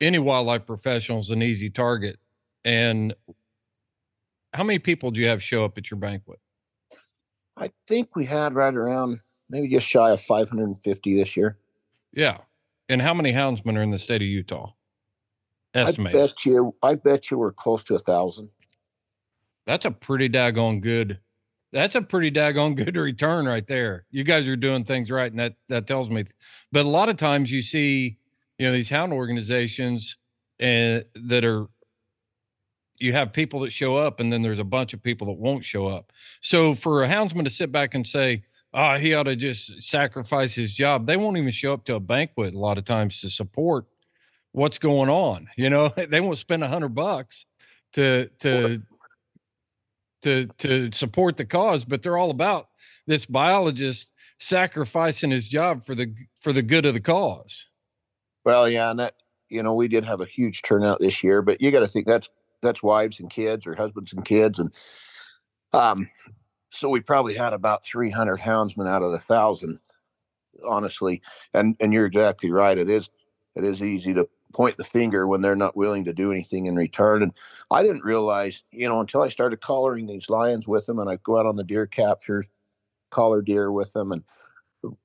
any wildlife professional is an easy target and how many people do you have show up at your banquet i think we had right around maybe just shy of 550 this year. Yeah. And how many houndsmen are in the state of Utah? Estimate. I bet you. I bet you we're close to a thousand. That's a pretty daggone good. That's a pretty daggone [laughs] good return right there. You guys are doing things right, and that that tells me. But a lot of times you see, you know, these hound organizations and eh, that are you have people that show up and then there's a bunch of people that won't show up. So for a houndsman to sit back and say, oh, he ought to just sacrifice his job. They won't even show up to a banquet a lot of times to support what's going on. You know, [laughs] they won't spend a hundred bucks to to to to support the cause, but they're all about this biologist sacrificing his job for the for the good of the cause. Well, yeah, and that you know we did have a huge turnout this year, but you got to think that's that's wives and kids or husbands and kids, and um, so we probably had about 300 houndsmen out of the thousand honestly and and you're exactly right it is it is easy to point the finger when they're not willing to do anything in return. And i didn't realize you know until i started collaring these lions with them and i go out on the deer captures collar deer with them and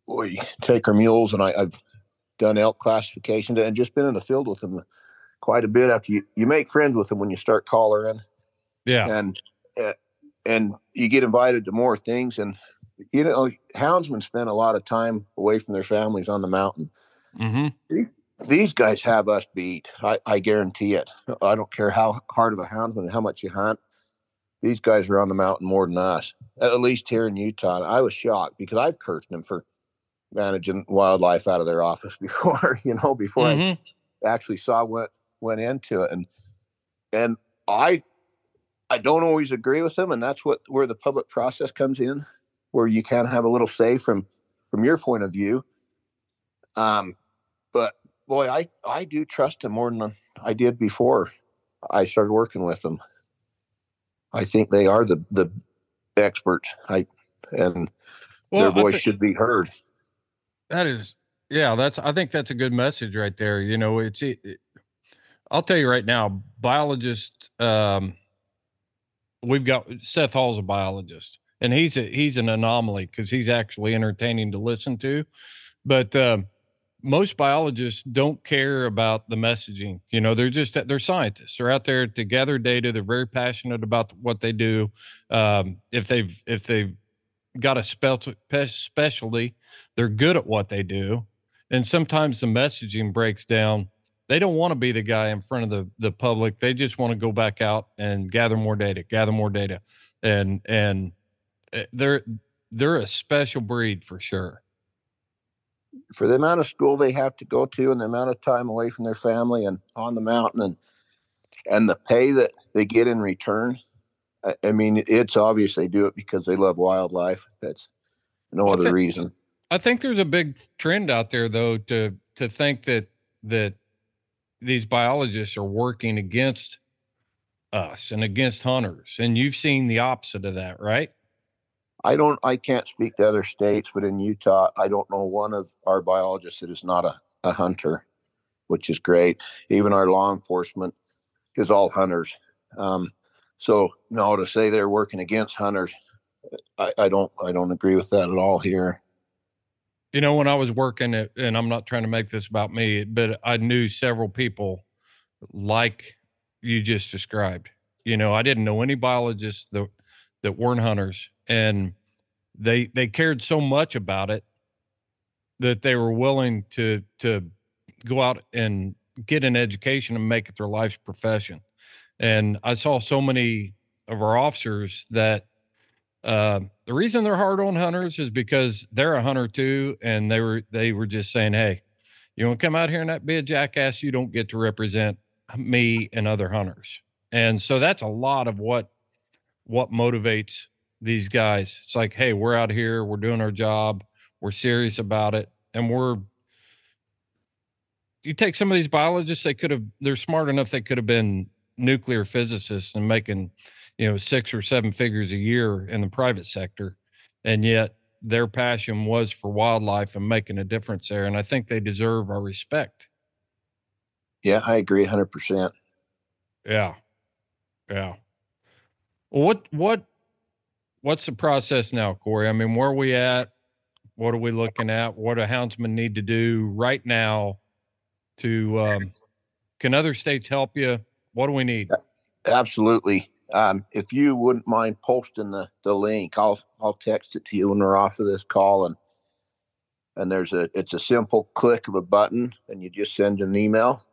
we [laughs] take our mules and I, i've done elk classification and just been in the field with them quite a bit after you you make friends with them when you start collaring. Yeah. And uh, and you get invited to more things and you know houndsmen spend a lot of time away from their families on the mountain. Mm-hmm. these, these guys have us beat I, I guarantee it i don't care how hard of a houndsman and how much you hunt these guys are on the mountain more than us at least here in utah i was shocked because i've cursed them for managing wildlife out of their [laughs] office before you know before mm-hmm. i actually saw what went into it and and i I don't always agree with them, and that's what where the public process comes in, where you can have a little say from from your point of view. Um, boy, I I do trust him more than I did before I started working with them. I think they are the the experts. I and well, their voice should be heard. That is, yeah. That's I think that's a good message right there. You know, it's it, it I'll tell you right now, biologists. Um, we've got Seth Hall's a biologist, and he's a, he's an anomaly because he's actually entertaining to listen to. But uh, most biologists don't care about the messaging. You know, they're just they're scientists. They're out there to gather data. They're very passionate about what they do. Um, if they've if they've got a special specialty, they're good at what they do. And sometimes the messaging breaks down they don't want to be the guy in front of the the public. They just want to go back out and gather more data, gather more data, and and eh, they're they're a special breed for sure. For the amount of school they have to go to and the amount of time away from their family and on the mountain and and the pay that they get in return, I, I mean, it's obvious they do it because they love wildlife. That's no other think, reason. I think there's a big trend out there though to to think that that these biologists are working against us and against hunters. And you've seen the opposite of that, right? I don't, I can't speak to other states, but in Utah, I don't know one of our biologists that is not a, a hunter, which is great. Even our law enforcement, is all hunters. Um, so no, to say they're working against hunters, I, I don't I don't agree with that at all here. You know, when I was working at, and I'm not trying to make this about me, but I knew several people like you just described. You know, I didn't know any biologists that that weren't hunters, and they they cared so much about it that they were willing to to go out and get an education and make it their life's profession. And I saw so many of our officers that uh, the reason they're hard on hunters is because they're a hunter too, and they were they were just saying, "Hey, you want to come out here and not be a jackass? You don't get to represent me and other hunters." And so that's a lot of what what motivates these guys. It's like, "Hey, we're out here, we're doing our job, we're serious about it, and we're." You take some of these biologists; they could have. They're smart enough; they could have been nuclear physicists and making you know six or seven figures a year in the private sector and yet their passion was for wildlife and making a difference there and i think they deserve our respect Yeah, I agree 100%. yeah yeah what what what's the process now cory i mean where are we at what are we looking at what do houndsmen need to do right now to um, can other states help you what do we need Absolutely. Um, if you wouldn't mind posting the, the link, I'll I'll text it to you when we're off of this call and and there's a it's a simple click of a button and you just send an email.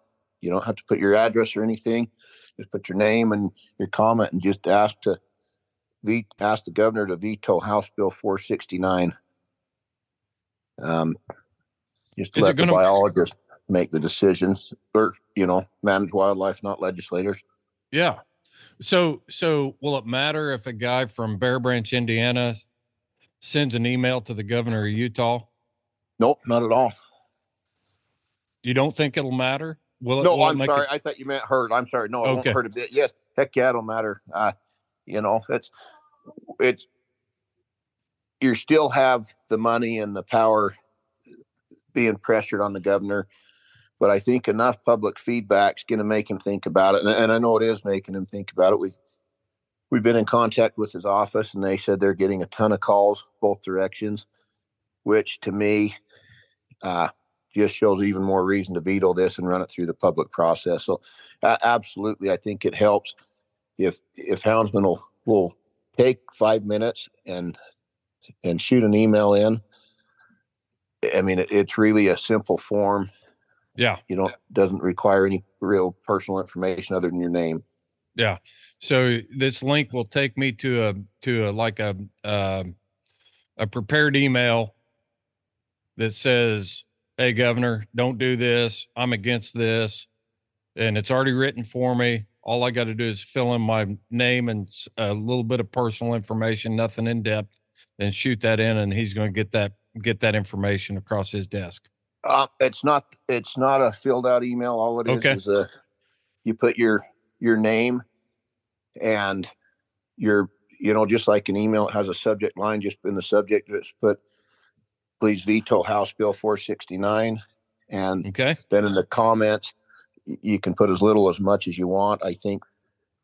You don't have to put your address or anything. Just put your name and your comment and just ask to ve- ask the governor to veto House Bill 469. Um, just Is let the gonna- biologists make the decision or you know manage wildlife, not legislators. Yeah. So so will it matter if a guy from Bear Branch, Indiana sends an email to the governor of Utah? Nope, not at all. You don't think it'll matter? Will it, No, will I'm sorry. a- I thought you meant hurt. I'm sorry. No, it Okay. won't hurt a bit. Yes, heck yeah, it'll matter. Uh, you know, it's it's you still have the money and the power being pressured on the governor, but I think enough public feedback is going to make him think about it, and, and I know it is making him think about it. We've we've been in contact with his office, and they said they're getting a ton of calls both directions, which to me. Uh, just shows even more reason to veto this and run it through the public process. So, uh, absolutely, I think it helps if if houndsmen will will take five minutes and and shoot an email in. I mean, it, it's really a simple form. yeah. You know, doesn't require any real personal information other than your name. Yeah. So this link will take me to a to a like a um a prepared email that says, "Hey governor, don't do this. I'm against this." And it's already written for me. All I got to do is fill in my name and a little bit of personal information, nothing in depth, and shoot that in and he's going to get that get that information across his desk. Uh, it's not it's not a filled out email. All it is Okay. is a you put your your name and your you know just like an email it has a subject line. Just in the subject, just put please veto House Bill 469, and Okay? then in the comments you can put as little as much as you want. I think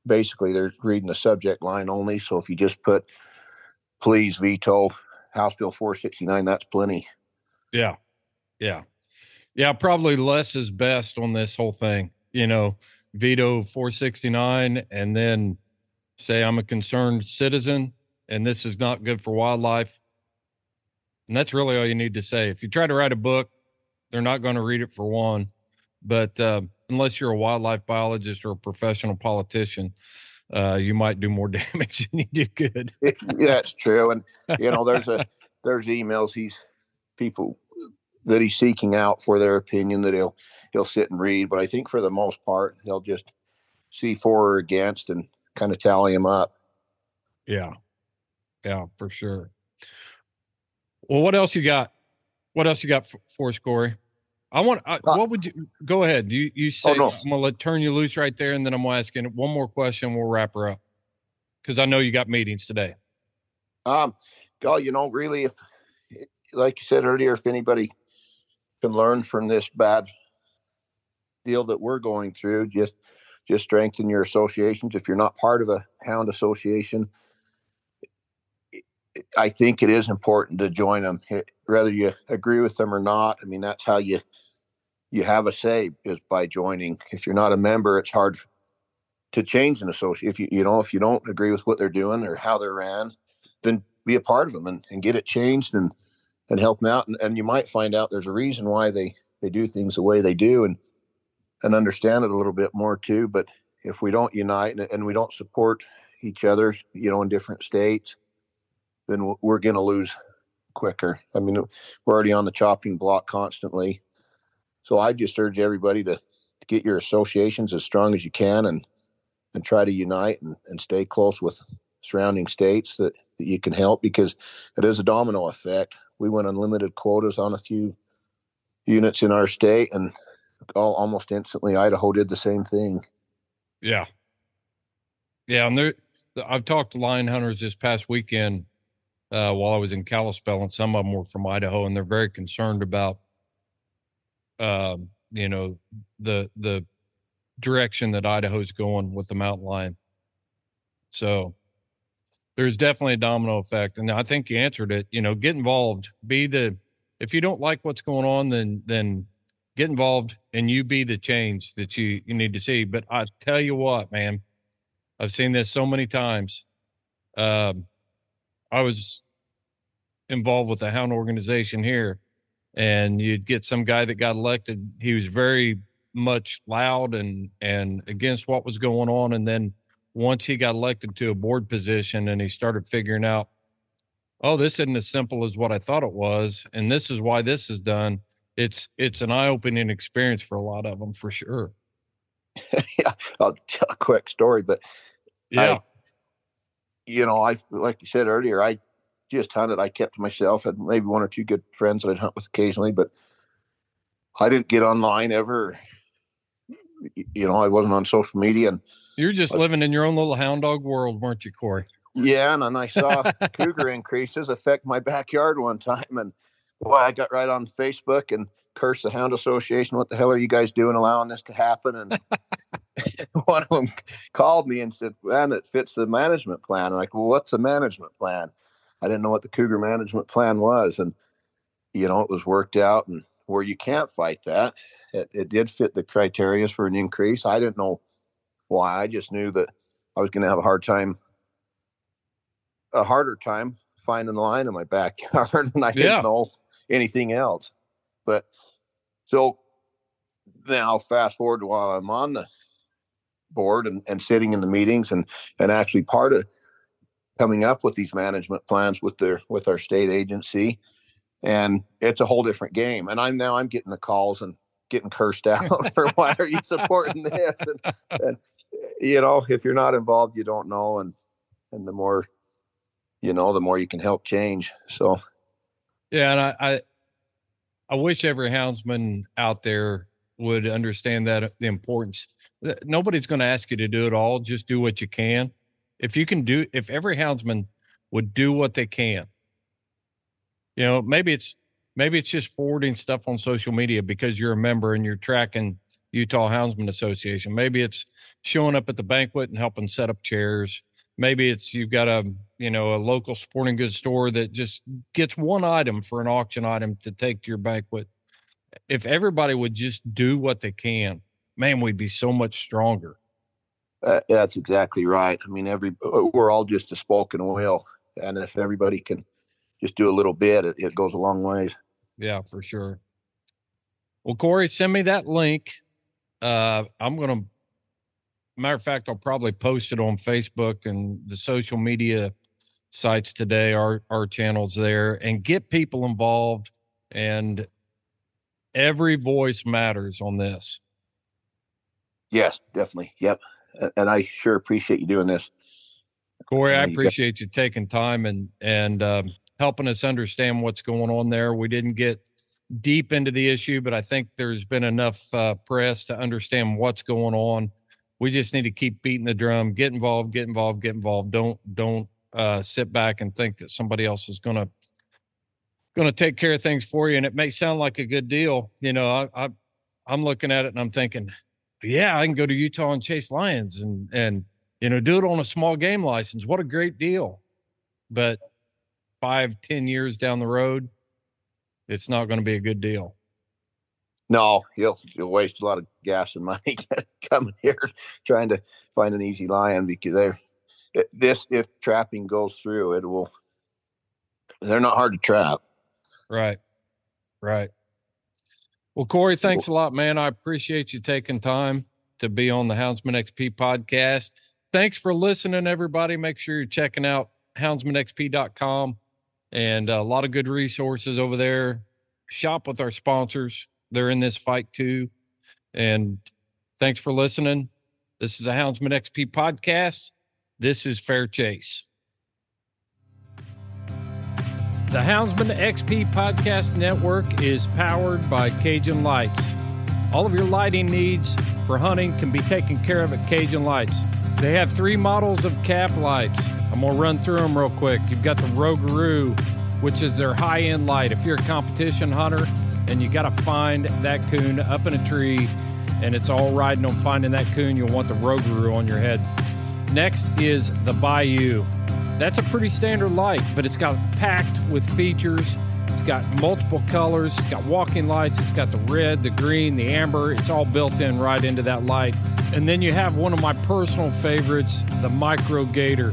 basically they're reading the subject line only. So if you just put please veto House Bill 469, that's plenty. Yeah. Yeah. Yeah. Probably less is best on this whole thing. You know, veto 469 and then say I'm a concerned citizen and this is not good for wildlife. And that's really all you need to say. If you try to write a book, they're not going to read it for one. But uh, unless you're a wildlife biologist or a professional politician, uh, you might do more [laughs] damage than you do good. It, yeah, it's true. And you know, there's a [laughs] there's emails he's people that he's seeking out for their opinion that he'll he'll sit and read. But I think for the most part, he'll just see for or against and kind of tally him up. Yeah. Yeah, for sure. Well, what else you got? What else you got for, for us, Cory? I want. I, Uh, what would you go ahead? You you say no. I'm gonna let turn you loose right there, and then I'm gonna ask you one more question. We'll wrap her up because I know you got meetings today. Um, God, you know, really, if like you said earlier, if anybody can learn from this bad deal that we're going through, just just strengthen your associations. If you're not part of a hound association, I think it is important to join them, whether you agree with them or not. I mean, that's how you you have a say is by joining. If you're not a member, it's hard to change an associate. If you you know if you don't agree with what they're doing or how they're ran, then be a part of them and, and get it changed and and help them out. And, and you might find out there's a reason why they they do things the way they do and and understand it a little bit more too. But if we don't unite and, and we don't support each other, you know, in different states, then we're going to lose quicker. I mean, we're already on the chopping block constantly. So I just urge everybody to, to get your associations as strong as you can and and try to unite and, and stay close with surrounding states that, that you can help because it is a domino effect. We went unlimited quotas on a few units in our state and all almost instantly Idaho did the same thing. Yeah. Yeah, and there I've talked to lion hunters this past weekend uh, while I was in Kalispell, and some of them were from Idaho, and they're very concerned about, um, you know, the the direction that Idaho's going with the mountain lion. So there's definitely a domino effect, and I think you answered it. You know, get involved. Be the if you don't like what's going on, then then get involved and you be the change that you you need to see. But I tell you what, man, I've seen this so many times. Um, I was involved with the hound organization here, and you'd get some guy that got elected. He was very much loud and and against what was going on, and then once he got elected to a board position and he started figuring out, oh, this isn't as simple as what I thought it was, and this is why this is done. It's it's an eye opening experience for a lot of them for sure. [laughs] yeah, I'll tell a quick story, but yeah. I, you know, I like you said earlier, I just hunted. I kept to myself. and maybe one or two good friends that I'd hunt with occasionally, but I didn't get online ever. You know, I wasn't on social media, and you're just but, living in your own little hound dog world, weren't you, Cory? Yeah, and then I saw [laughs] cougar increases affect my backyard one time, and boy, I got right on Facebook and cursed the Hound Association. What the hell are you guys doing, allowing this to happen? And [laughs] one of them called me and said, "Man, it fits the management plan." I'm like, "Well, what's the management plan?" I didn't know what the cougar management plan was, and you know, it was worked out, and where you can't fight that, it, it did fit the criteria for an increase. I didn't know why. I just knew that I was going to have a hard time, a harder time finding the line in my backyard, [laughs] and I didn't yeah. know anything else. But so now fast forward to while I'm on the board and, and sitting in the meetings and and actually part of coming up with these management plans with their with our state agency. And it's a whole different game. And i'm now i'm getting the calls and getting cursed [laughs] out for why are you supporting this? And, and you know if you're not involved you don't know. And and the more you know the more you can help change. So. Yeah and i i, I wish every houndsman out there would understand that uh, the importance. Nobody's going to ask you to do it all. Just do what you can if you can do if every houndsman would do what they can you know maybe it's maybe it's just forwarding stuff on social media because you're a member and you're tracking utah houndsman association. Maybe it's showing up at the banquet and helping set up chairs. Maybe it's you've got a you know a local sporting goods store that just gets one item for an auction item to take to your banquet. If everybody would just do what they can man we'd be so much stronger uh, that's exactly right. I mean, every uh, we're all just a spoken wheel, and if everybody can just do a little bit, it, it goes a long ways. Yeah, for sure. Well, Cory, send me that link. Uh, I'm gonna. Matter of fact, I'll probably post it on Facebook and the social media sites today. Our our channels there, and get people involved. And every voice matters on this. Yes, definitely. Yep and I sure appreciate you doing this. Cory, I appreciate you taking time and and um, helping us understand what's going on there. We didn't get deep into the issue, but I think there's been enough uh, press to understand what's going on. We just need to keep beating the drum, get involved, get involved, get involved. Don't don't uh, sit back and think that somebody else is going to going to take care of things for you. And it may sound like a good deal, you know. I, I I'm looking at it and I'm thinking, yeah, I can go to Utah and chase lions and and you know do it on a small game license. What a great deal! But five, ten years down the road, it's not going to be a good deal. No, you'll you'll waste a lot of gas and money [laughs] coming here trying to find an easy lion because they're this if trapping goes through, it will. They're not hard to trap. Right. Right. Well, Cory, thanks a lot, man. I appreciate you taking time to be on the Houndsman XP podcast. Thanks for listening, everybody. Make sure you're checking out houndsmanxp.com and uh, a lot of good resources over there. Shop with our sponsors. They're in this fight too. And thanks for listening. This is a Houndsman XP podcast. This is Fair Chase. The Houndsman XP Podcast Network is powered by Cajun Lights. All of your lighting needs for hunting can be taken care of at Cajun Lights. They have three models of cap lights. I'm going to run through them real quick. You've got the Rougarou, which is their high end light. If you're a competition hunter and you got to find that coon up in a tree and it's all riding on finding that coon, you'll want the Rougarou on your head. Next is the Bayou. That's a pretty standard light, but it's got packed with features. It's got multiple colors. It's got walking lights. It's got the red, the green, the amber. It's all built in right into that light. And then you have one of my personal favorites, the Micro Gator.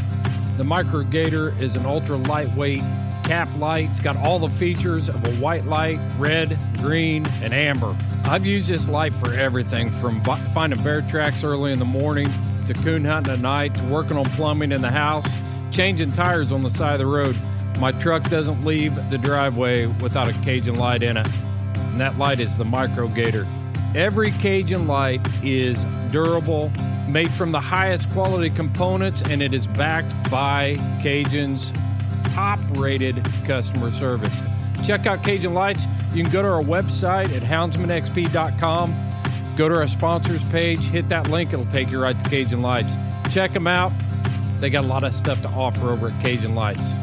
The Micro Gator is an ultra lightweight cap light. It's got all the features of a white light, red, green, and amber. I've used this light for everything from finding bear tracks early in the morning to coon hunting at night to working on plumbing in the house, changing tires on the side of the road. My truck doesn't leave the driveway without a Cajun light in it, and that light is the Micro Gator. Every Cajun light is durable, made from the highest quality components, and it is backed by Cajun's top rated customer service. Check out Cajun Lights. You can go to our website at houndsmanxp.com. Go to our sponsors page, hit that link, it'll take you right to Cajun Lights. Check them out. They got a lot of stuff to offer over at Cajun Lights.